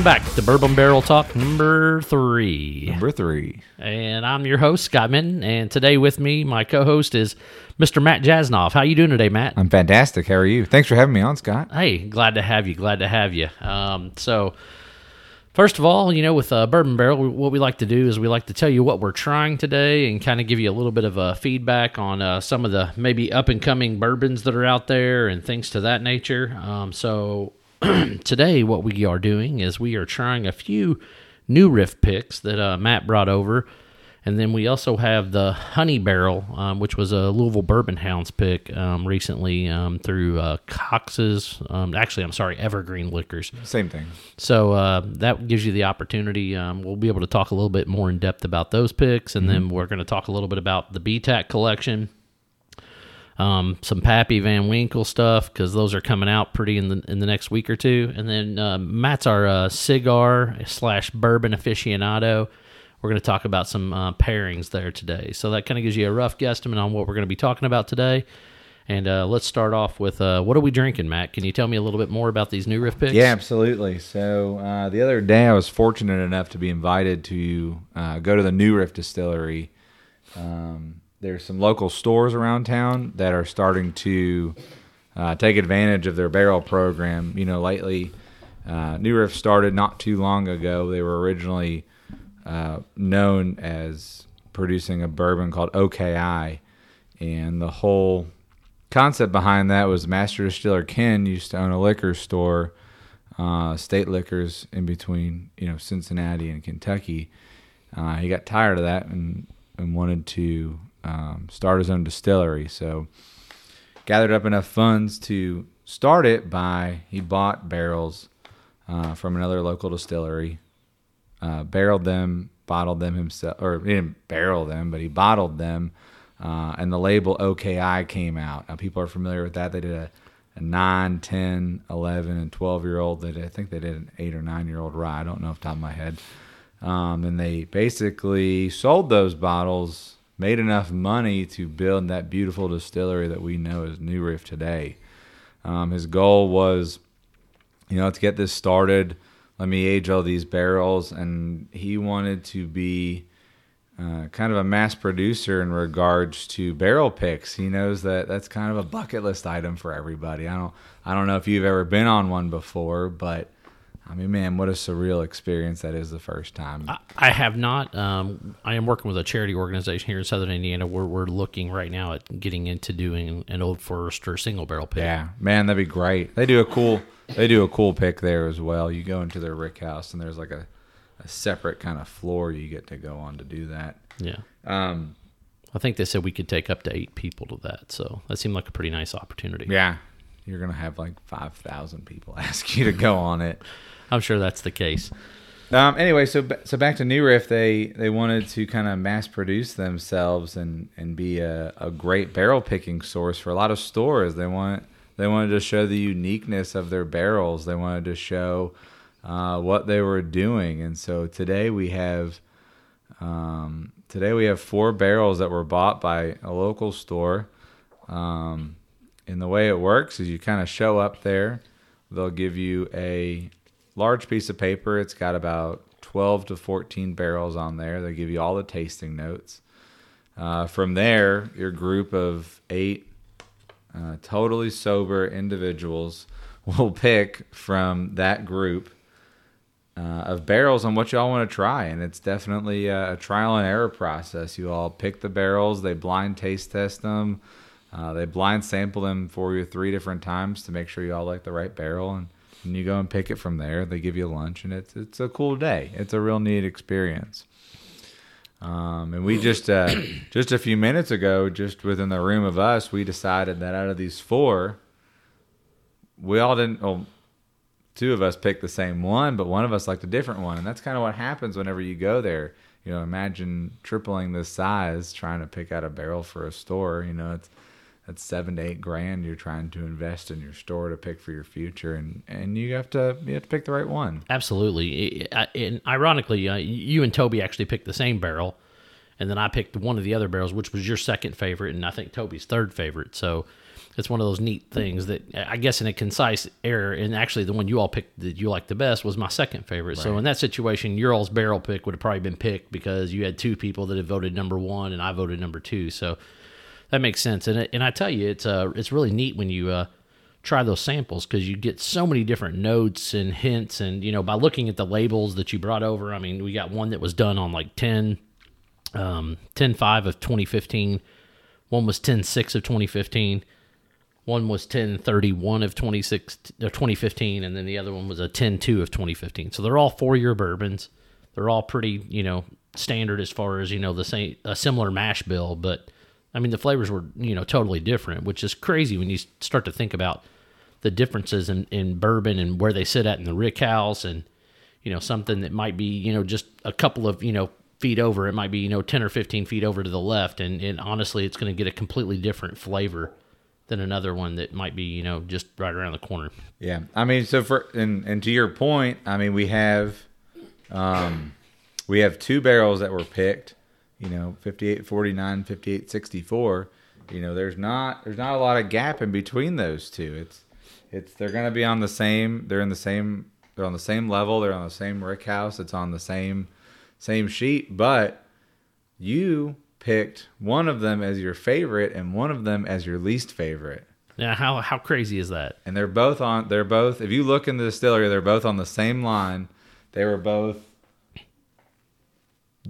Welcome back to Bourbon Barrel Talk number three. Number three. And I'm your host, Scott Minton. And today with me, my co-host is Mr. Matt Jasnoff. How you doing today, Matt? I'm fantastic. How are you? Thanks for having me on, Scott. Hey, glad to have you. Glad to have you. Um, so, first of all, you know, with uh, Bourbon Barrel, what we like to do is we like to tell you what we're trying today and kind of give you a little bit of uh, feedback on uh, some of the maybe up and coming bourbons that are out there and things to that nature. Um, so, today, what we are doing is we are trying a few new riff picks that uh, Matt brought over. And then we also have the Honey Barrel, um, which was a Louisville Bourbon Hounds pick um, recently um, through uh, Cox's. Um, actually, I'm sorry, Evergreen Liquors. Same thing. So uh, that gives you the opportunity. Um, we'll be able to talk a little bit more in depth about those picks, and then we're going to talk a little bit about the BTAC collection, um, some Pappy Van Winkle stuff because those are coming out pretty in the in the next week or two, and then uh, Matt's our uh, cigar slash bourbon aficionado. We're going to talk about some uh, pairings there today, so that kind of gives you a rough guesstimate on what we're going to be talking about today. And uh, let's start off with uh, what are we drinking, Matt? Can you tell me a little bit more about these new riff picks? Yeah, absolutely. So uh, the other day, I was fortunate enough to be invited to uh, go to the New Riff Distillery. Um, there's some local stores around town that are starting to uh, take advantage of their barrel program. You know, lately, uh, New Riff started not too long ago. They were originally uh, known as producing a bourbon called OKI, and the whole concept behind that was Master Distiller Ken used to own a liquor store, uh, state liquors in between, you know, Cincinnati and Kentucky. Uh, he got tired of that and, and wanted to um, start his own distillery. So gathered up enough funds to start it by he bought barrels uh, from another local distillery, uh, barreled them, bottled them himself, or he didn't barrel them, but he bottled them. Uh, and the label OKI came out. Now, people are familiar with that. They did a, a 9, 10, 11, and 12 year old. That I think they did an 8 or 9 year old rye. I don't know off the top of my head. Um, and they basically sold those bottles, made enough money to build that beautiful distillery that we know as New Riff today. Um, his goal was, you know, to get this started, let me age all these barrels. And he wanted to be uh, kind of a mass producer in regards to barrel picks. He knows that that's kind of a bucket list item for everybody. I don't I don't know if you've ever been on one before, but I mean, man, what a surreal experience that is the first time. I, I have not. Um, I am working with a charity organization here in Southern Indiana where we're looking right now at getting into doing an Old Forester single barrel pick. yeah, man, that'd be great. They do a cool they do a cool pick there as well. You go into their rick house and there's like a, a separate kind of floor you get to go on to do that. Yeah. Um, I think they said we could take up to eight people to that. So that seemed like a pretty nice opportunity. yeah, you're gonna have like five thousand people ask you to go on it. I'm sure that's the case. Um, anyway, so so back to New Riff, they they wanted to kind of mass produce themselves and and be a, a great barrel picking source for a lot of stores. They want they wanted to show the uniqueness of their barrels. They wanted to show uh, what they were doing, and so today we have um, today we have four barrels that were bought by a local store. Um, and the way it works is you kind of show up there. They'll give you a large piece of paper. It's got about 12 to 14 barrels on there. They give you all the tasting notes. Uh, from there, your group of eight uh, totally sober individuals will pick from that group uh, of barrels on what y'all want to try. And it's definitely a, a trial and error process. You all pick the barrels, they blind taste test them, uh, they blind sample them for you three different times to make sure you all like the right barrel. And, and you go and pick it from there. They give you lunch, and it's it's a cool day. It's a real neat experience. Um, and we just uh, just a few minutes ago, just within the room of us, we decided that out of these four, we all didn't. Well, two of us picked the same one, but one of us liked a different one, and that's kind of what happens whenever you go there. You know, imagine tripling the size trying to pick out a barrel for a store. You know, it's that's seven to eight grand you're trying to invest in your store to pick for your future, and and you have to you have to pick the right one. Absolutely. And ironically, uh, you and Toby actually picked the same barrel, and then I picked one of the other barrels, which was your second favorite, and I think Toby's third favorite. So it's one of those neat things that I guess in a concise error, and actually the one you all picked that you liked the best was my second favorite. So in that situation, your all's barrel pick would have probably been picked because you had two people that had voted number one and I voted number two. So that makes sense. And and I tell you, it's uh it's really neat when you uh try those samples because you get so many different notes and hints and you know by looking at the labels that you brought over. I mean, we got one that was done on like 10 um 10 5 of 2015 one was 10 6 of 2015 one was 10 31 of 26 or 2015 and then the other one was a 10 2 of 2015 so they're all four year bourbons they're all pretty you know standard as far as you know the same a similar mash bill but i mean the flavors were you know totally different which is crazy when you start to think about the differences in, in bourbon and where they sit at in the rick house and you know something that might be you know just a couple of you know feet over. It might be you know 10 or 15 feet over to the left. And, and honestly it's going to get a completely different flavor than another one that might be you know just right around the corner. Yeah, I mean, so for and and to your point, I mean, we have, um, we have two barrels that were picked, you know, 58, 49, 58, 64. You know, there's not there's not a lot of gap in between those two. It's it's they're gonna be on the same. They're in the same. They're on the same level. They're on the same rick house. It's on the same same sheet. But you picked one of them as your favorite and one of them as your least favorite yeah how how crazy is that and they're both on they're both if you look in the distillery they're both on the same line they were both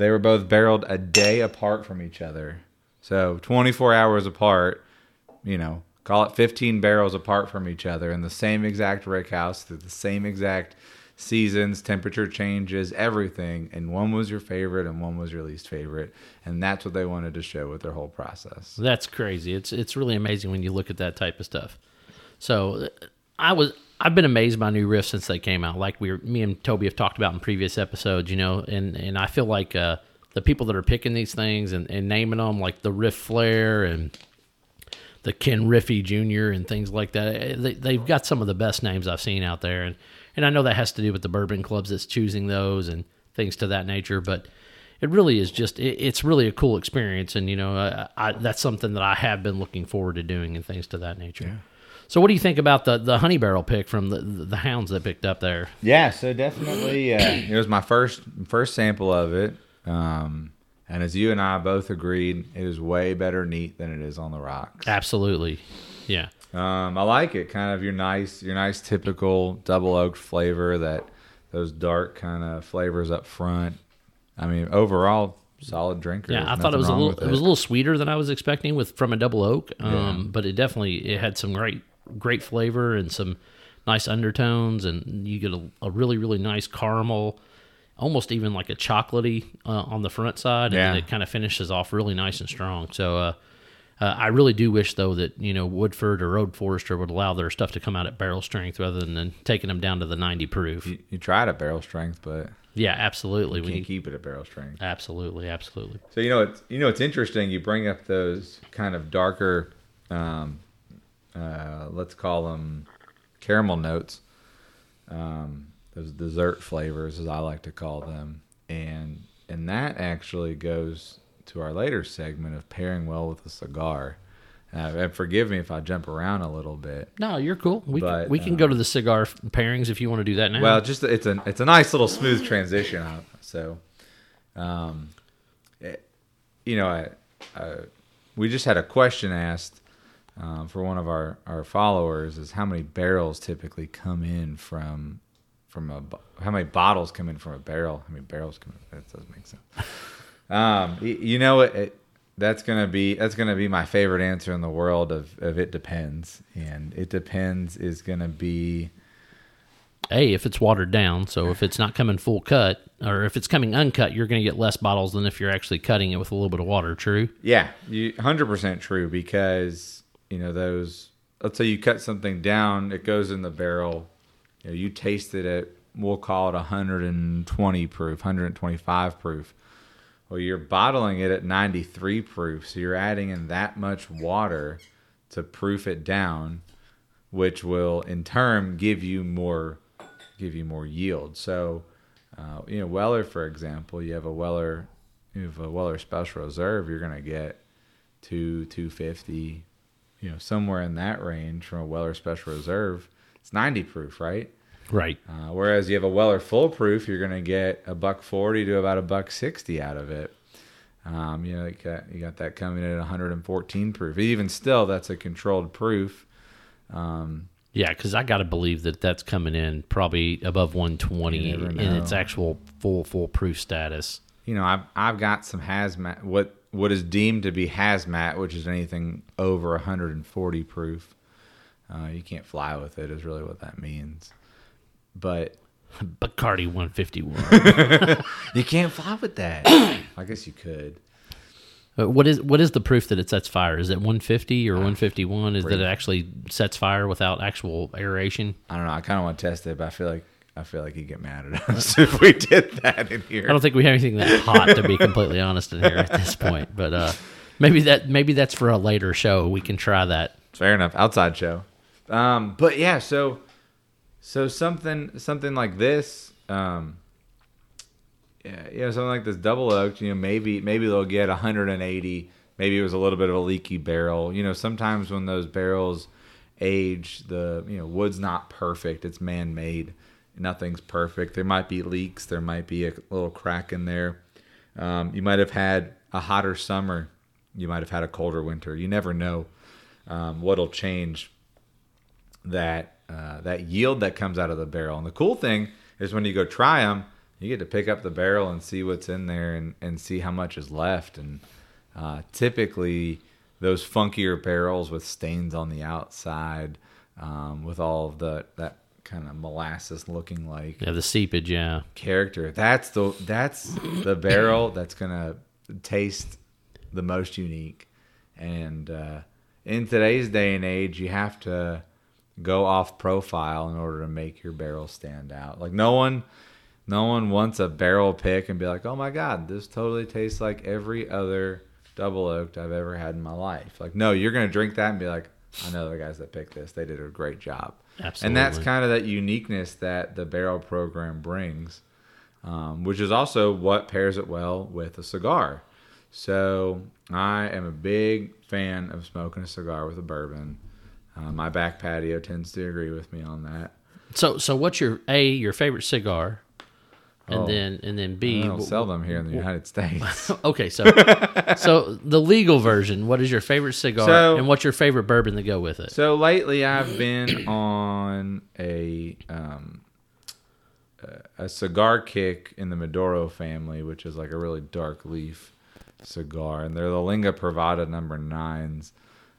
they were both barreled a day apart from each other so 24 hours apart you know call it 15 barrels apart from each other in the same exact rick house through the same exact seasons temperature changes everything and one was your favorite and one was your least favorite and that's what they wanted to show with their whole process That's crazy. It's it's really amazing when you look at that type of stuff. So I was I've been amazed by new riffs since they came out. Like we were, me and Toby have talked about in previous episodes, you know, and and I feel like uh, the people that are picking these things and, and naming them, like the Riff Flair and the Ken Riffy Jr. and things like that, eh, they, they've got some of the best names I've seen out there, and and I know that has to do with the bourbon clubs that's choosing those and things to that nature, but it really is just it, it's really a cool experience and you know I, I, that's something that i have been looking forward to doing and things to that nature so what do you think about the the honey barrel pick from the the, the hounds that picked up there Yeah, so definitely, uh, it was my first first sample of it, um, and as you and I both agreed, it is way better neat than it is on the rocks. absolutely yeah Um, I like it, kind of your nice, your nice typical double oaked flavor that those dark kind of flavors up front. I mean, overall, solid drinker. yeah i thought it was a little with it. was a little sweeter than i was expecting with from a double oak um Yeah. but it definitely it had some great great flavor and some nice undertones and you get a, a really really nice caramel almost even like a chocolatey uh, on the front side and Yeah. it kind of finishes off really nice and strong so uh uh, I really do wish, though, that you know Woodford or Old Forester would allow their stuff to come out at barrel strength rather than taking them down to the ninety proof. You, you tried at barrel strength, but Yeah, absolutely. you When can't keep it at barrel strength. absolutely, absolutely. So you know it's you know it's interesting. You bring up those kind of darker, um, uh, let's call them caramel notes, um, those dessert flavors, as I like to call them, and and that actually goes to our later segment of pairing well with a cigar. Uh, and forgive me if I jump around a little bit. No, you're cool. We But, can, we can uh, go to the cigar pairings if you want to do that now. Well, just it's a it's a nice little smooth transition. So, um, it- you know, I, I, we just had a question asked um, for one of our our followers: is how many barrels typically come in from from a how many bottles come in from a barrel? How many barrels come in? That doesn't make sense. Um, y- you know it, it that's gonna be that's gonna be my favorite answer in the world of, of it depends, and it depends is gonna be A, if it's watered down, so if it's not coming full cut, or if it's coming uncut, you're going to get less bottles than if you're actually cutting it with a little bit of water. True. Yeah, you hundred percent true because you know those. Let's say you cut something down, it goes in the barrel. You know, you taste it we'll call it 120 proof, 125 proof. Well, you're bottling it at 93 proof, so you're adding in that much water to proof it down, which will in turn give you more give you more yield. So, uh, you know, Weller, for example, you have a Weller, you have a Weller Special Reserve, you're gonna get two, two fifty, you know, somewhere in that range from a Weller Special Reserve, it's 90 proof, right? Right. Uh, whereas you have a Weller full proof, you're going to get a buck 40 to about a buck 60 out of it. Um, you know, you got, you got that coming in at 114 proof. Even still, that's a controlled proof. Um, Yeah, because I got to believe that that's coming in probably above 120 in its actual full full proof status. you know, I've I've got some hazmat what what is deemed to be hazmat, which is anything over 140 proof. Uh, you can't fly with it, is really what that means. But Bacardi 151. you can't fly with that. I guess you could. What is what is the proof that it sets fire? Is it 150 or 151? Is that it actually sets fire without actual aeration? I don't know. I kind of want to test it, but I feel like I feel like he'd get mad at us if we did that in here. I don't think we have anything that hot to be completely honest in here at this point. But uh, maybe that maybe that's for a later show. We can try that. Fair enough. Outside show. Um, but yeah, so so something something like this, um, yeah, you know, something like this double oaked, you know, maybe maybe they'll get 180. Maybe it was a little bit of a leaky barrel. You know, sometimes when those barrels age, the you know wood's not perfect. It's man made. Nothing's perfect. There might be leaks. There might be a little crack in there. Um, you might have had a hotter summer. You might have had a colder winter. You never know um, what'll change that uh, that yield that comes out of the barrel. And the cool thing is when you go try them, you get to pick up the barrel and see what's in there and, and see how much is left. And uh, typically, those funkier barrels with stains on the outside, um, with all of the that kind of molasses looking like Yeah, the seepage. Yeah, character. That's the that's the barrel that's gonna taste the most unique. And uh, in today's day and age, you have to go off profile in order to make your barrel stand out. Like no one, no one wants a barrel pick and be like, "Oh my god, this totally tastes like every other double oaked I've ever had in my life." Like no, you're gonna drink that and be like, "I know the guys that picked this. They did a great job." Absolutely. And that's kind of that uniqueness that the barrel program brings, um, which is also what pairs it well with a cigar. So I am a big fan of smoking a cigar with a bourbon. Uh, my back patio tends to agree with me on that. so. So what's your a your favorite cigar, and Oh. then and then B. I don't wh- sell them here in the United States. Okay, so so the legal version. What is your favorite cigar, So- and what's your favorite bourbon to go with it? So lately, I've been on a um, a cigar kick in the Maduro family, which is like a really dark leaf cigar, and they're the Liga Privada number nines.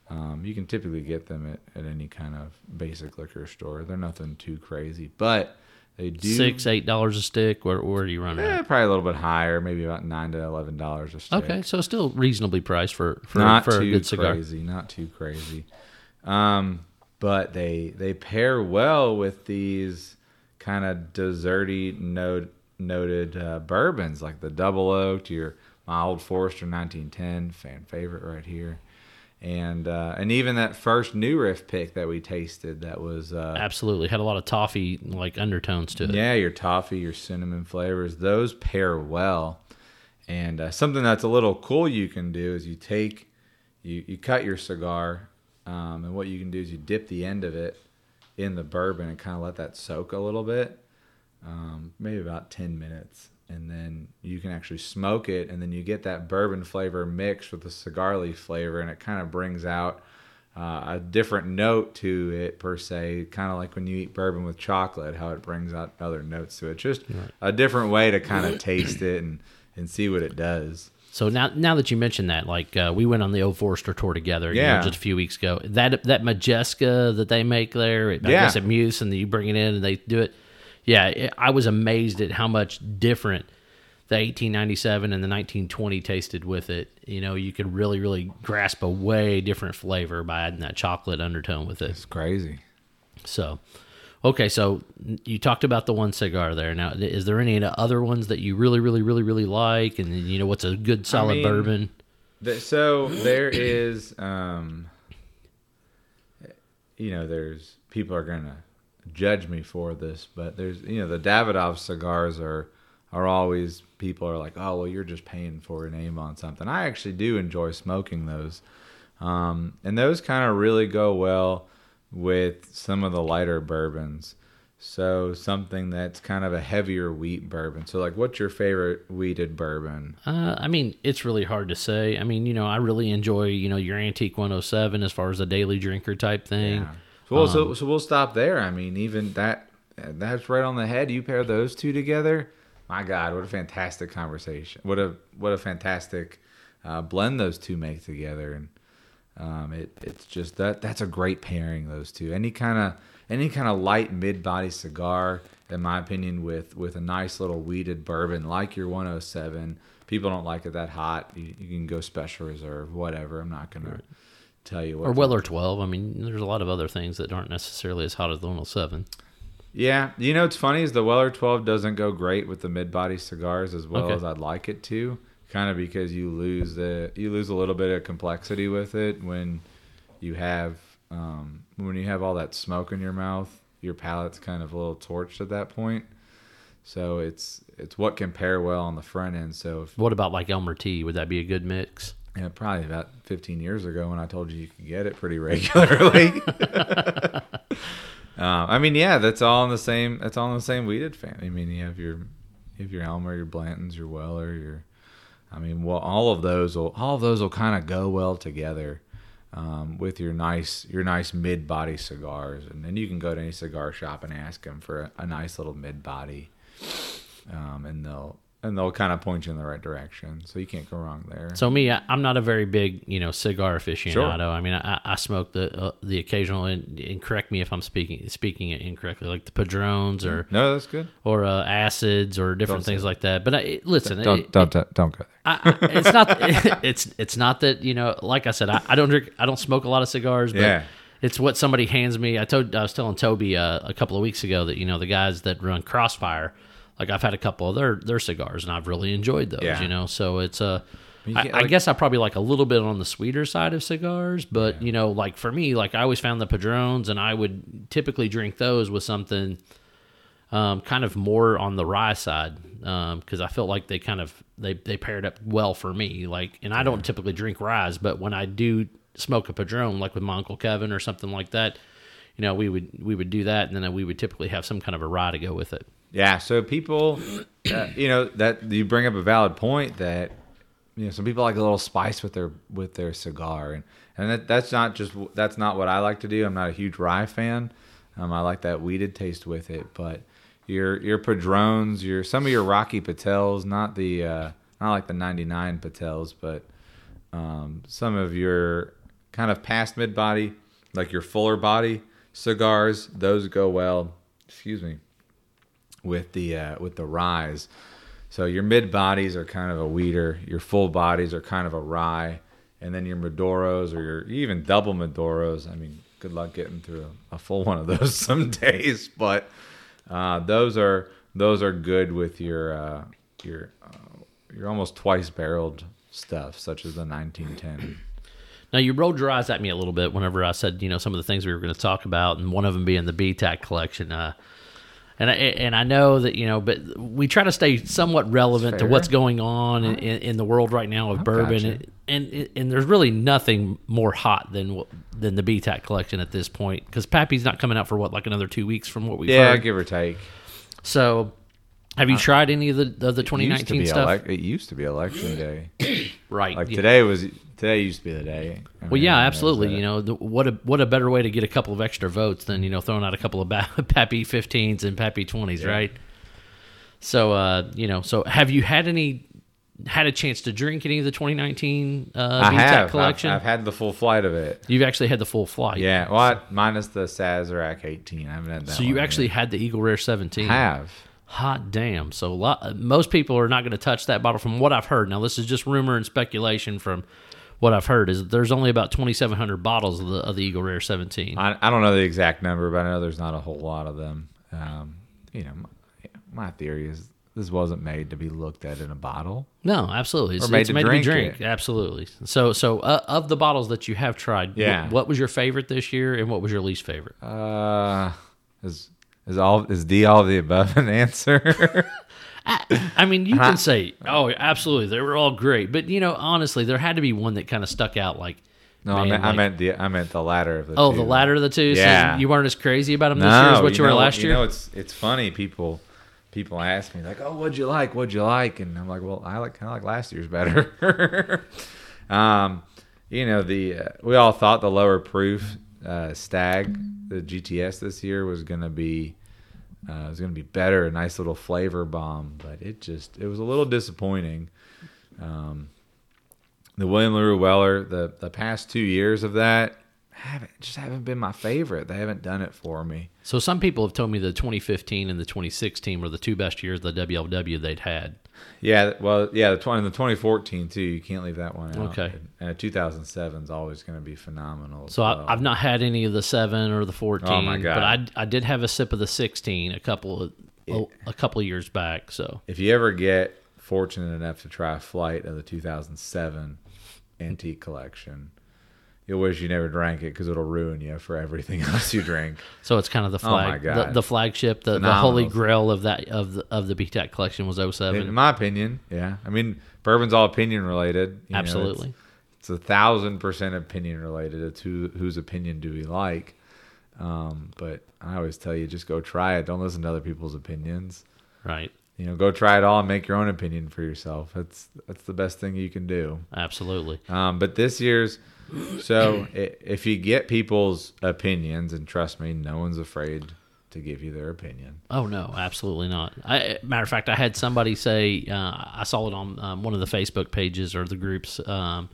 Um, you can typically get them at, at any kind of basic liquor store. They're nothing too crazy, but they do Six, eight dollars a stick. Where where do you run eh, at? probably a little bit higher, maybe about nine to eleven dollars a stick Okay, so still reasonably priced for for, not for a too good cigar. crazy, not too crazy. Um, but they they pair well with these kind of desserty note, noted uh, bourbons like the double oaked, your my old Forester 1910 fan favorite right here, and uh, and even that first new riff pick that we tasted that was uh, Absolutely, had a lot of toffee like undertones to it. yeah, your toffee, your cinnamon flavors, those pair well. And uh, something that's a little cool you can do is you take, you, you cut your cigar, um, and what you can do is you dip the end of it in the bourbon and kind of let that soak a little bit, um, maybe about 10 minutes. And then you can actually smoke it, and then you get that bourbon flavor mixed with the cigar leaf flavor, and it kind of brings out uh, a different note to it per se, kind of like when you eat bourbon with chocolate, how it brings out other notes to it. Just a different way to kind of taste it and, and see what it does. So now, now that you mentioned that, like uh, we went on the Old Forester tour together, you know, Yeah. just a few weeks ago. That that Modjeska that they make there, I Yeah. guess at Muse, and you bring it in and they do it. Yeah, it, I was amazed at how much different the 1897 and the 1920 tasted with it. You know, you could really, really grasp a way different flavor by adding that chocolate undertone with it. It's crazy. So, okay, so you talked about the one cigar there. Now, is there any other ones that you really, really, really, really like? And you know, what's a good solid mean, bourbon? Th- So there is, um, you know, there's people are gonna judge me for this, but there's, you know, the Davidoff cigars are are always people are like, oh well, you're just paying for a name on something. I actually do enjoy smoking those. Um, and those kind of really go well with some of the lighter bourbons. So something that's kind of a heavier wheat bourbon. So like, what's your favorite wheated bourbon? Uh, I mean, it's really hard to say. I mean, you know, I really enjoy, you know, your Antique 107 as far as a daily drinker type thing. Yeah. We'll, so, so we'll stop there. I mean, even that that's right on the head. You pair those two together, my God, what a fantastic conversation! What a what a fantastic uh, blend those two make together, and um, it it's just that that's a great pairing. Those two, any kind of any kind of light mid body cigar, in my opinion, with with a nice little wheated bourbon like your 107. People don't like it that hot. You, you can go special reserve, whatever. I'm not gonna. Right tell you what. Or Weller 12. I mean, there's a lot of other things that aren't necessarily as hot as the 107. Yeah, you know what's funny is the Weller 12 doesn't go great with the mid-body cigars as well Okay. as I'd like it to, kind of because you lose the you lose a little bit of complexity with it when you have um, when you have all that smoke in your mouth. Your palate's kind of a little torched at that point, so it's it's what can pair well on the front end. So if, What about like Elmer T? Would that be a good mix? Yeah, probably about 15 years ago when I told you you could get it pretty regularly. um, I mean, yeah, that's all in the same. That's all in the same wheated family. I mean, you have your, you have your Elmer, your Blantons, your Weller, your. I mean, well, all of those will all of those will kind of go well together um, with your nice your nice mid body cigars, and then you can go to any cigar shop and ask them for a, a nice little mid body, um, and they'll and they'll kind of point you in the right direction. So you can't go wrong there. So me, I, I'm not a very big, you know, cigar aficionado. I mean, I, I smoke the uh, the occasional, and, and correct me if I'm speaking speaking it incorrectly, like the Padrones or no, that's good. or uh, acids or different Don't things like that. But I, listen, Don't it- don't don't, don't go there. I, it's not it's it's not that you know like I said I, I don't drink I don't smoke a lot of cigars but Yeah. it's what somebody hands me I told I was telling Toby uh, a couple of weeks ago that you know the guys that run Crossfire like I've had a couple of their their cigars and I've really enjoyed those Yeah. you know so it's uh You I, get, I guess I probably like a little bit on the sweeter side of cigars but you know like for me like I always found the Padrones and I would typically drink those with something um, kind of more on the rye side um, because I felt like they kind of they they paired up well for me. Like, and I don't typically drink ryes, but when I do smoke a padron, like with my uncle Kevin or something like that, you know, we would we would do that, and then we would typically have some kind of a rye to go with it. Yeah, so people, uh, you know, that you bring up a valid point that you know some people like a little spice with their with their cigar, and and that, that's not just that's not what I like to do. I'm not a huge rye fan. Um, I like that wheated taste with it, but your your padrones, your some of your Rocky Patels, not the uh, not like the 99 Patels, but um, some of your kind of past mid body, like your fuller body cigars, those go well. Excuse me with the uh, with the rise. So your mid bodies are kind of a weeder, your full bodies are kind of a rye, and then your Maduros or your even double Maduros. I mean, good luck getting through a, a full one of those some days, but uh, those are those are good with your uh, your uh, your almost twice barreled stuff, such as the 1910. Now you rolled your eyes at me a little bit whenever I said you know some of the things we were going to talk about, and one of them being the BTAC collection. Uh, and I, and I know that you know, but we try to stay somewhat relevant to what's going on in, in, in the world right now of oh, bourbon, gotcha. and, and and there's really nothing more hot than what- than the BTAC collection at this point because Pappy's not coming out for what like another two weeks from what we've Yeah, heard. give or take. So, have you tried any of the of the It used to 2019 stuff? elec- it used to be election day. right. Like yeah. today was today used to be the day. I Well, mean, yeah, absolutely. You know, the, what a what a better way to get a couple of extra votes than you know throwing out a couple of ba- Pappy 15s and Pappy 20s, right? So, uh, you know, so have you had any had a chance to drink any of the 2019 uh, I have. I've, collection? I've had the full flight of it. You've actually had the full flight. Yeah, well, I- minus the Sazerac 18. I haven't had that. So you actually yet. had the Eagle Rare 17. have. Hot damn! So a lot, most people are not going to touch that bottle, from what I've heard. Now, this is just rumor and speculation from what I've heard. Is there's only about 2,700 bottles of the of the Eagle Rare 17. I, I don't know the exact number, but I know there's not a whole lot of them. Um, you know, my, my theory is this wasn't made to be looked at in a bottle. No, absolutely. It's, Or made it's to made drink to be drink. it. Absolutely. So, so uh, of the bottles that you have tried, Yeah. what, was your favorite this year, and what was your least favorite? Uh, is is all is D all the above an answer? I mean, you can say, "Oh, absolutely, they were all great," but you know, honestly, there had to be one that kind of stuck out. Like, No, I man, meant, I meant the I meant the latter of the Oh, two. the latter of the two. So Yeah. you weren't as crazy about them No, this year as what you, were know, last you year. know, it's it's funny. People people ask me like, "Oh, what'd you like? What'd you like?" And I'm like, "Well, I like kind of like last year's better." um, you know, the uh, we all thought the lower proof uh, Stagg, the GTS this year was gonna be uh, was gonna be better, a nice little flavor bomb, but it just it was a little disappointing. Um, the William LaRue Weller, the the past two years of that haven't just haven't been my favorite. They haven't done it for me. so some people have told me the 2015 and the 2016 were the two best years of the WLW they'd had. Yeah, well, yeah, the twenty the twenty fourteen too. You can't leave that one out. Okay. and two thousand seven is always going to be phenomenal. So well. I, I've not had any of the seven or the 14. Oh, my God. But I, I did have a sip of the 16 a couple of a, a couple of years back. So if you ever get fortunate enough to try a flight of the two thousand seven antique collection, you'll wish you never drank it because it'll ruin you for everything else you drink. so it's kind of the Oh, flag, the, the flagship, the, the holy grail of that of the of the BTAC collection was 07. In my opinion, yeah. I mean, bourbon's all opinion related. you know, it's- Absolutely. it's, a thousand percent opinion related. It's who whose opinion do we like. Um, but I always tell you, just go try it. Don't listen to other people's opinions. right. You know, go try it all and make your own opinion for yourself. That's that's the best thing you can do. Absolutely. Um, but this year's, so if you get people's opinions, and trust me, no one's afraid to give you their opinion. Oh no, absolutely not. I, matter of fact, I had somebody say uh, I saw it on um, one of the Facebook pages or the groups um,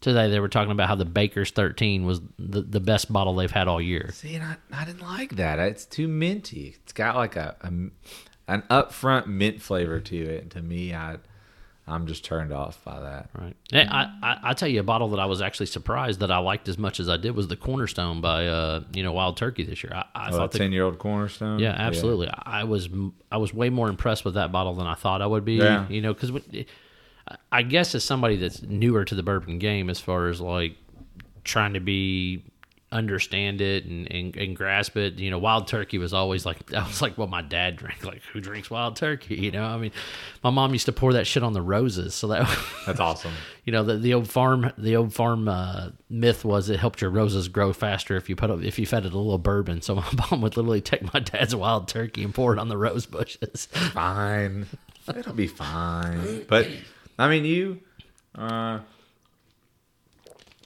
today. They were talking about how the Baker's 13 was the, the best bottle they've had all year. See, and I, I didn't like that. It's too minty. It's got like a, a an upfront mint flavor to it. And to me, I I'm just turned off by that. Right. I, I I tell you a bottle that I was actually surprised that I liked as much as I did was the Cornerstone by uh you know Wild Turkey this year. I, I Oh, thought ten year old cornerstone. yeah absolutely. I was I was way more impressed with that bottle than I thought I would be. Yeah. You know because I guess as somebody that's newer to the bourbon game as far as like trying to be understand it and, and, and grasp it you know wild turkey was always like that was like what my dad drank like who drinks wild turkey you know i mean my mom used to pour that shit on the roses so that That's awesome. you know the, the old farm the old farm uh, myth was it helped your roses grow faster if you put a, if you fed it a little bourbon so my mom would literally take my dad's wild turkey and pour it on the rose bushes fine. It'll be fine. But I mean, you, uh,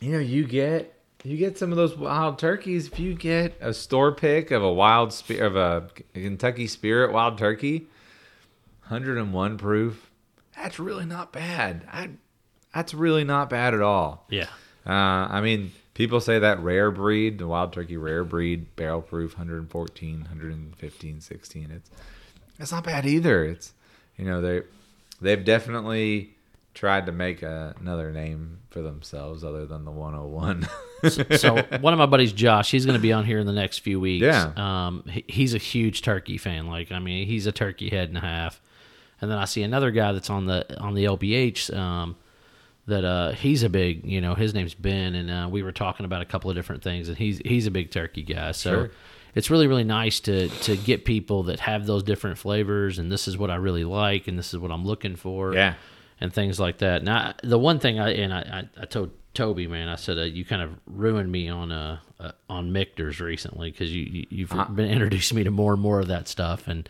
you know, you get you get some of those wild turkeys. If you get a store pick of a wild spe- of a Kentucky Spirit wild turkey, hundred and one proof. That's really not bad. I, that's really not bad at all. yeah Uh, I mean, people say that rare breed, the wild turkey rare breed, barrel proof, 114, 115, 16. It's it's not bad either. It's you know they they've definitely tried to make a, another name for themselves other than the 101. so one of my buddies josh he's going to be on here in the next few weeks Yeah. um he, he's a huge turkey fan like i mean he's a turkey head and a half and then i see another guy that's on the on the lbh um that uh he's a big you know his name's ben and uh, we were talking about a couple of different things and he's he's a big turkey guy so Sure. it's really really nice to to get people that have those different flavors and this is what i really like and this is what i'm looking for Yeah. And things like that. Now, the one thing I and I, I, I told Toby, man, I said uh, you kind of ruined me on uh, uh on Michter's recently because you, you you've Uh-huh. been introducing me to more and more of that stuff, and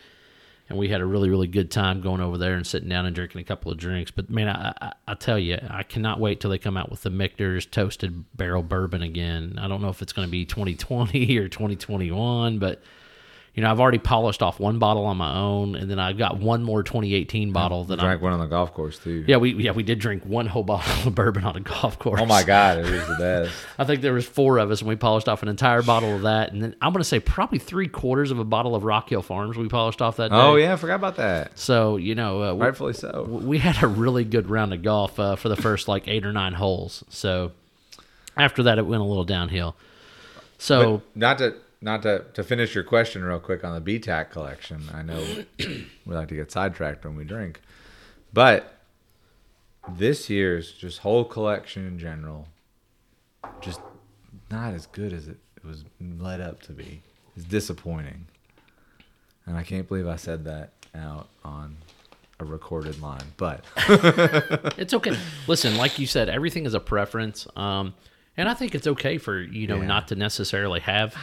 and we had a really really good time going over there and sitting down and drinking a couple of drinks. But man, I I, I tell you, I cannot wait till they come out with the Michter's toasted barrel bourbon again. I don't know if it's going to be 2020 or 2021, but. You know, I've already polished off one bottle on my own, and then I've got one more 2018 bottle that I Drank one on the golf course too. yeah, we yeah we did drink one whole bottle of bourbon on a golf course. Oh my god, it was the best. I think there was four of us, and we polished off an entire bottle of that, and then I'm going to say probably three quarters of a bottle of Rock Hill Farms we polished off that day. Oh yeah, I forgot about that. So you know, uh, we, Rightfully so. we had a really good round of golf uh, for the first like eight or nine holes. So after that, it went a little downhill. So But not to not to to finish your question real quick on the BTAC collection. I know we like to get sidetracked when we drink, but this year's just whole collection in general, just not as good as it was led up to be. It's disappointing, and I can't believe I said that out on a recorded line. But it's okay. Listen, like you said, everything is a preference. Um, And I think it's okay for you know Yeah. not to necessarily have.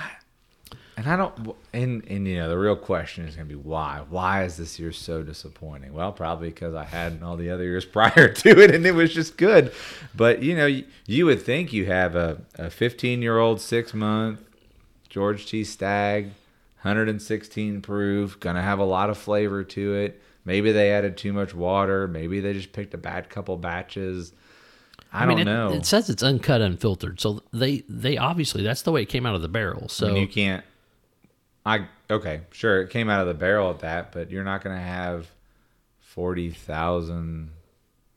And I don't. And and you know the real question is going to be why? Why is this year so disappointing? Well, probably because I had all the other years prior to it, and it was just good. But you know, you, you would think you have a a 15 year old six month George T. Stagg, 116 proof, gonna have a lot of flavor to it. Maybe they added too much water. Maybe they just picked a bad couple batches. I, mean, don't it, know. It says it's uncut, unfiltered, so they they obviously that's the way it came out of the barrel. So I mean, you can't. I okay, sure, it came out of the barrel at that, but you're not going to have forty thousand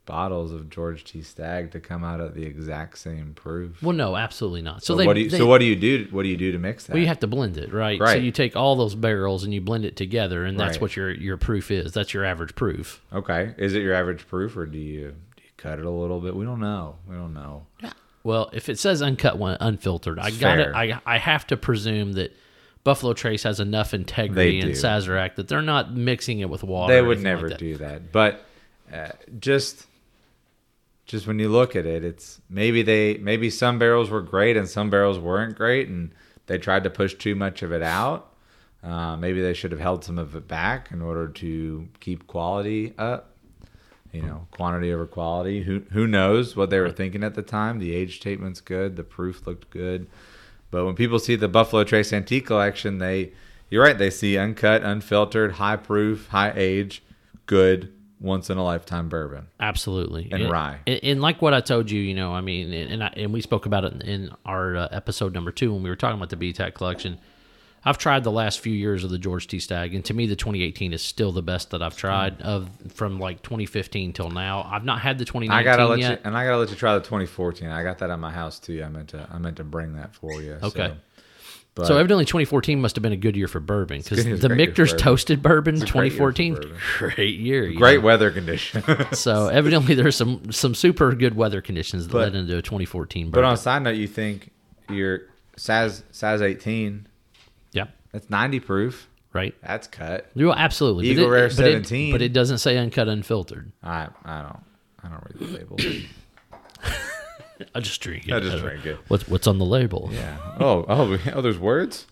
bottles of George T. Stagg to come out of the exact same proof. well, no, absolutely not. So, so they, what do you? they- so what do you do? What do you do to mix that? Well, you have to blend it, right? Right. So you take all those barrels and you blend it together, and that's Right. what your your proof is. That's your average proof. okay, is it your average proof, or do you do you cut it a little bit? We don't know. We don't know. Yeah. Well, if it says uncut one, unfiltered, I got it. I I have to presume that Buffalo Trace has enough integrity in. Sazerac that they're not mixing it with water. they would anything like never that. do that but uh, just just when you look at it it's maybe they maybe some barrels were great and some barrels weren't great and they tried to push too much of it out uh, maybe they should have held some of it back in order to keep quality up you know quantity over quality who who knows what they were thinking at the time the age statement's good the proof looked good but when people see the Buffalo Trace Antique Collection, they you're right, they see uncut, unfiltered, high proof, high age, good, once in a lifetime bourbon. Absolutely, And rye. and, and like what I told you, you know, I mean, and and, I, and we spoke about it in our uh, episode number two when we were talking about the BTAC collection. I've tried the last few years of the George T. Stagg, and to me, the 2018 is still the best that I've tried of from like 2015 till now. I've not had the 2019 I gotta let yet. you, and I gotta let you try the 2014. I got that at my house too. I meant to, I meant to bring that for you. Okay. So, but so evidently, 2014 must have been a good year for bourbon because the a great year for Michter's bourbon. toasted bourbon It's a great year 2014, bourbon. great year, great weather conditions. So evidently, there's some some super good weather conditions that But- led into a 2014 but on a side note, you think your Saz Saz 18, yeah, that's 90 proof. right. That's cut. Well, absolutely. Eagle Rare but 17. but it doesn't say uncut, unfiltered. I I don't I don't read the label. I just drink it. I just drink it. What's what's on the label? Yeah. Oh, oh, oh, there's words.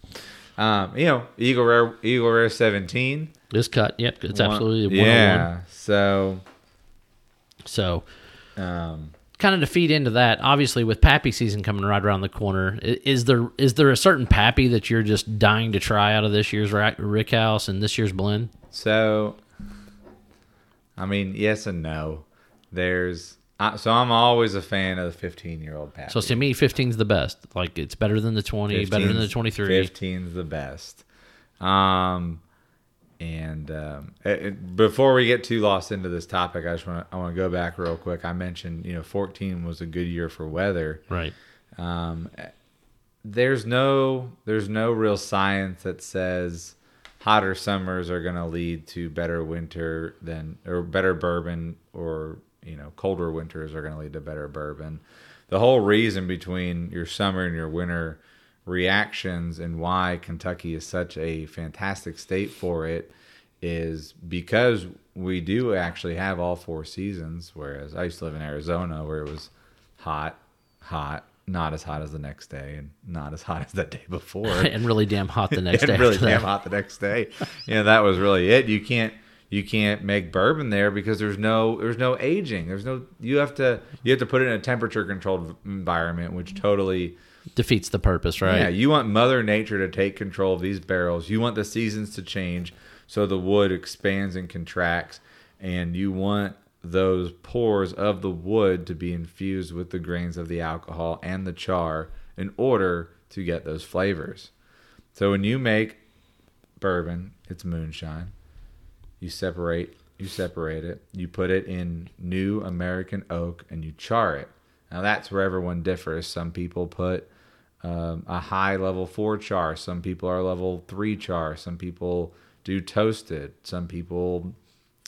Um, you know, Eagle Rare, Eagle Rare 17. This cut. Yep, it's One- absolutely 101. Yeah. So, So, um, kind of to feed into that, obviously with Pappy season coming right around the corner, is there is there a certain Pappy that you're just dying to try out of this year's Rick House and this year's blend? so, I mean, yes and no. There's, uh, so I'm always a fan of the 15 year old Pappy. So to me, 15's the best. Like it's better than the 20, better than the 15's 23. 15's the best. Um, and um, it- it- before we get too lost into this topic, I just want to I want to go back real quick. I mentioned you know 14 was a good year for weather. Right. Um, there's no there's no real science that says hotter summers are going to lead to better winter than or better bourbon or you know colder winters are going to lead to better bourbon. The whole reason between your summer and your winter reactions and why Kentucky is such a fantastic state for it is because we do actually have all four seasons whereas I used to live in Arizona where it was hot, hot, not as hot as the next day and not as hot as the day before. and really damn hot the next and day. really damn hot the next day. You know, that was really it. You can't you can't make bourbon there because there's no there's no aging. There's no you have to you have to put it in a temperature controlled environment, which totally Defeats the purpose, right? yeah. You want Mother Nature to take control of these barrels. You want the seasons to change so the wood expands and contracts, and you want those pores of the wood to be infused with the grains of the alcohol and the char in order to get those flavors. So when you make bourbon, it's moonshine. You separate you separate it. You put it in new American oak and you char it. Now that's where everyone differs. Some people put um, a high level four char. Some people are level three char. Some people do toasted. Some people,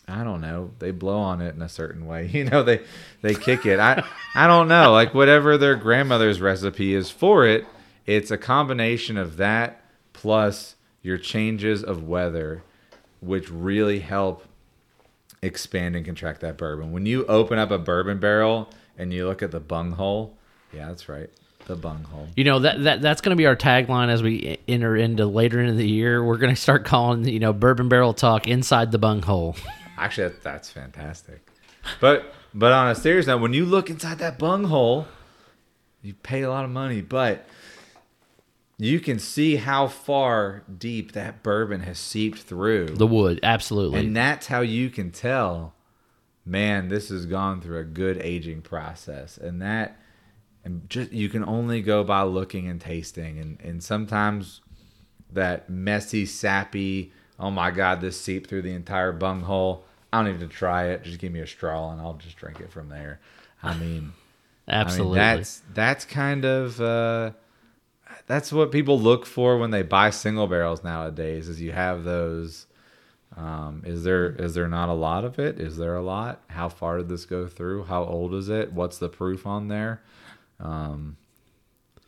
I don't know, they blow on it in a certain way. You know, they they kick it. I I don't know. Like whatever their grandmother's recipe is for it, it's a combination of that plus your changes of weather, which really help expand and contract that bourbon. When you open up a bourbon barrel and you look at the bung hole, yeah, that's right. The bunghole. You know that that that's going to be our tagline as we enter into later into the year. We're going to start calling you know bourbon barrel talk inside the bunghole. Actually, that, that's fantastic. But but on a serious note, when you look inside that bunghole, you pay a lot of money, but you can see how far deep that bourbon has seeped through. The wood, absolutely. And that's how you can tell, man, this has gone through a good aging process. And that and just you can only go by looking and tasting and, and sometimes that messy, sappy, oh my god, this seeped through the entire bunghole. I don't need to try it. Just give me a straw and I'll just drink it from there. I mean absolutely. I mean, that's that's kind of uh, that's what people look for when they buy single barrels nowadays. Is you have those. Um, is there is there not a lot of it? Is there a lot? How far did this go through? How old is it? What's the proof on there? Um,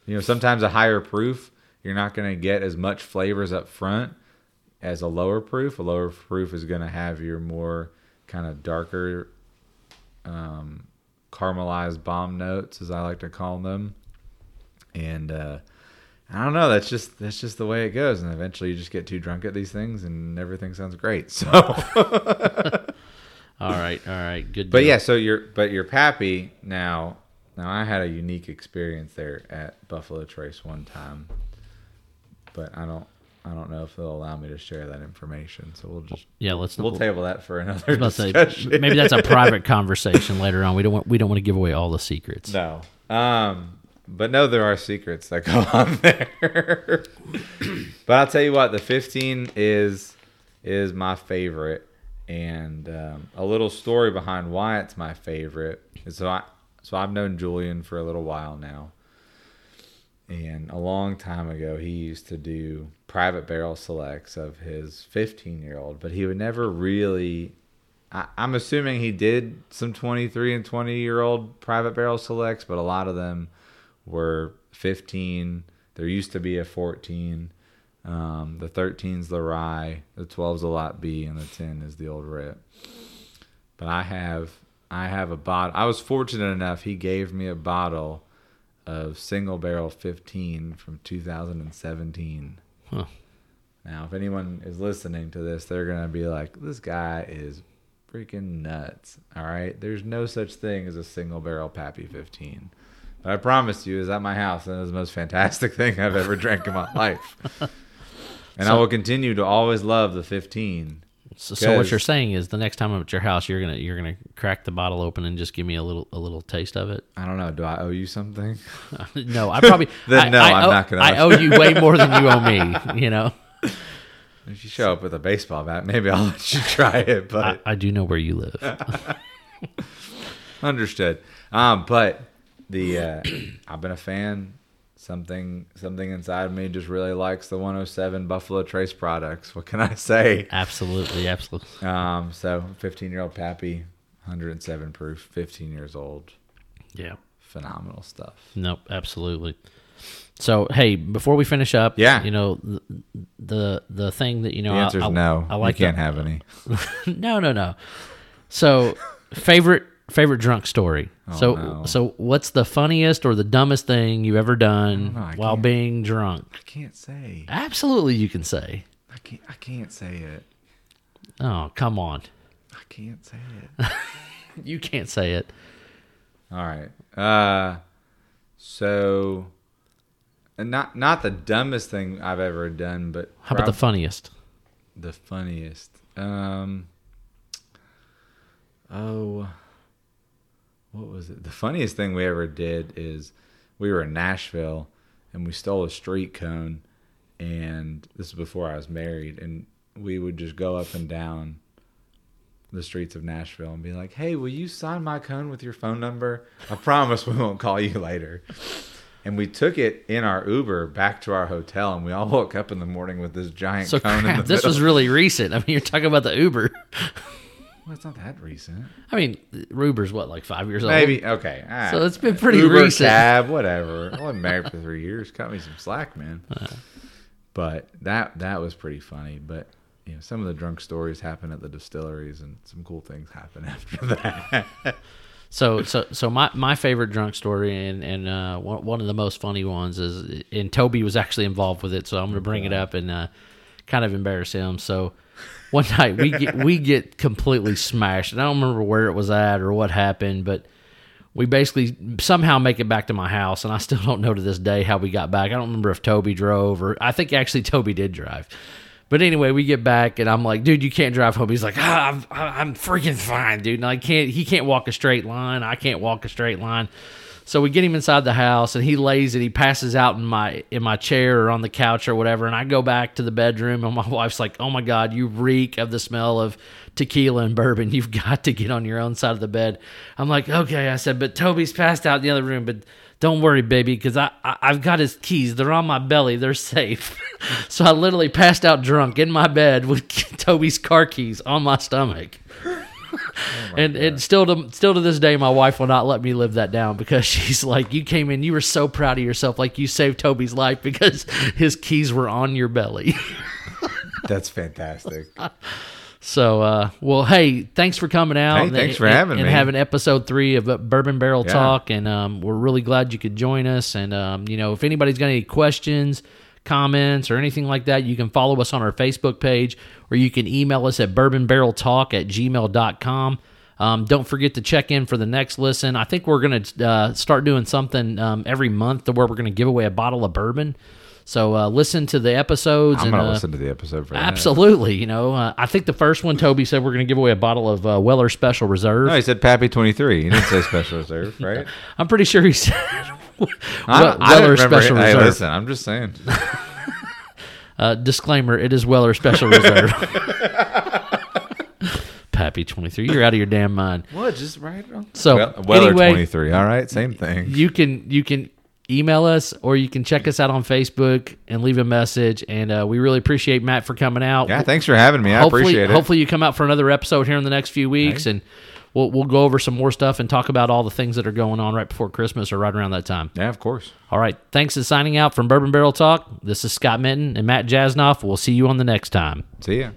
you know, sometimes a higher proof, you're not going to get as much flavors up front as a lower proof. A lower proof is going to have your more kind of darker, um, caramelized bomb notes, as I like to call them. And uh, I don't know. That's just that's just the way it goes. And eventually, you just get too drunk at these things, and everything sounds great. So, all right, all right, good. but deal. yeah, so your but your pappy now. Now I had a unique experience there at Buffalo Trace one time, but I don't I don't know if they'll allow me to share that information. So we'll just yeah, let's we'll table that for another let's say, maybe that's a private conversation later on. We don't want we don't want to give away all the secrets. No. Um, but no, there are secrets that go on there. but I'll tell you what, the 15 is is my favorite, and um, a little story behind why it's my favorite. So I so I've known Julian for a little while now, and a long time ago he used to do private barrel selects of his 15 year old, but he would never really I, I'm assuming he did some 23 and 20 year old private barrel selects, but a lot of them were 15. There used to be a 14. Um, the 13's the rye, the 12's the lot B, and the 10 is the old rip. But I have I have a bottle. I was fortunate enough. He gave me a bottle of single barrel 15 from 2017. Huh. Now, if anyone is listening to this, they're gonna be like, "This guy is freaking nuts." All right, there's no such thing as a single barrel Pappy 15. But I promise you, is at my house, and it was the most fantastic thing I've ever drank in my life. And I will continue to always love the 15. So, so what you're saying is the next time I'm at your house, you're gonna you're gonna crack the bottle open and just give me a little a little taste of it. I don't know. Do I owe you something? no, I probably Then I, no, I I'm owe, not gonna- I owe you way more than you owe me. You know, If you show up with a baseball bat, maybe I'll let you try it. But I, I do know where you live. Understood. Um, but the uh, I've been a fan. Something something inside me just really likes the 107 Buffalo Trace products. What can I say? absolutely, absolutely. Um, so 15 year old Pappy, 107 proof, 15 years old, Yeah. phenomenal stuff. Nope, absolutely. So hey, before we finish up, Yeah. you know the the, the thing that you know The answer is I, I, no. I like you can't the- have any. no, no, no. So favorite favorite drunk story. so no. so what's the funniest or the dumbest thing you've ever done know, while being drunk? I can't say. Absolutely, you can say. I can't. I can't say it. Oh, come on. I can't say it. You can't say it. All right. Uh, so, and not not the dumbest thing I've ever done, but How about the funniest? the funniest? Um. Oh. What was it? The funniest thing we ever did is we were in Nashville and we stole a street cone, and this is before I was married, and we would just go up and down the streets of Nashville and be like, "Hey, will you sign my cone with your phone number? I promise we won't call you later." And we took it in our Uber back to our hotel, and we all woke up in the morning with this giant So cone in the crap, this was really recent. I mean, you're talking about the Uber. Well, it's not that recent. I mean, Uber's what, like five years old? Maybe okay. right. So it's been pretty Uber, recent. cab, whatever. I wasn't married for three years. Cut me some slack, man. But that that was pretty funny. But you know, some of the drunk stories happen at the distilleries, and some cool things happen after that. So, so, so my, my favorite drunk story and and uh, one, one of the most funny ones is, and Toby was actually involved with it, so I'm going to bring it up and uh, kind of embarrass him. So, one night we get we get completely smashed, and I don't remember where it was at or what happened, but we basically somehow make it back to my house, and I still don't know to this day how we got back. I don't remember if Toby drove or I think actually Toby did drive. But anyway, we get back and I'm like, dude, you can't drive home. He's like, ah, I'm, I'm freaking fine, dude. And I can't. He can't walk a straight line. I can't walk a straight line. So we get him inside the house and he lays and he passes out in my in my chair or on the couch or whatever. And I go back to the bedroom and my wife's like, "Oh my god, you reek of the smell of tequila and bourbon. You've got to get on your own side of the bed." I'm like, "Okay," I said, but Toby's passed out in the other room, but don't worry, baby, because I, I I've got his keys. They're on my belly. They're safe. so I literally passed out drunk in my bed with Toby's car keys on my stomach. And and still to still to this day, my wife will not let me live that down because she's like, "You came in, you were so proud of yourself, like you saved Toby's life because his keys were on your belly." That's fantastic. So, uh, well, hey, thanks for coming out. Hey, and- thanks for and- having and me. having episode three of Bourbon Barrel Yeah. Talk, and um, we're really glad you could join us. And um, you know, if anybody's got any questions, comments, or anything like that, you can follow us on our Facebook page, or you can email us at bourbonbarreltalk at gmail.com. Um, don't forget to check in for the next listen. I think we're going to uh, start doing something um, every month to where we're going to give away a bottle of bourbon. So uh, listen to the episodes. I'm and, gonna uh, listen to the episode for that. Absolutely. You know, uh, I think the first one, Toby said we're going to give away a bottle of uh, Weller Special Reserve. No, he said Pappy 23. He didn't say Special Reserve, right? I'm pretty sure he said I, We- I Weller don't remember. Special Hey, Reserve. listen, I'm just saying. Uh, disclaimer: It is Weller Special Reserve. Pappy 23, you're out of your damn mind. What? Just right on. So Well, Weller anyway, 23. All right, same thing. you can you can email us or you can check us out on Facebook and leave a message. And uh, we really appreciate Matt for coming out. Yeah, thanks for having me. I hopefully, appreciate it. hopefully you come out for another episode here in the next few weeks, Hey. and we'll we'll go over some more stuff and talk about all the things that are going on right before Christmas or right around that time. Yeah, of course. All right, thanks for signing out from Bourbon Barrel Talk. This is Scott Minton and Matt Jasnoff. We'll see you on the next time. See ya.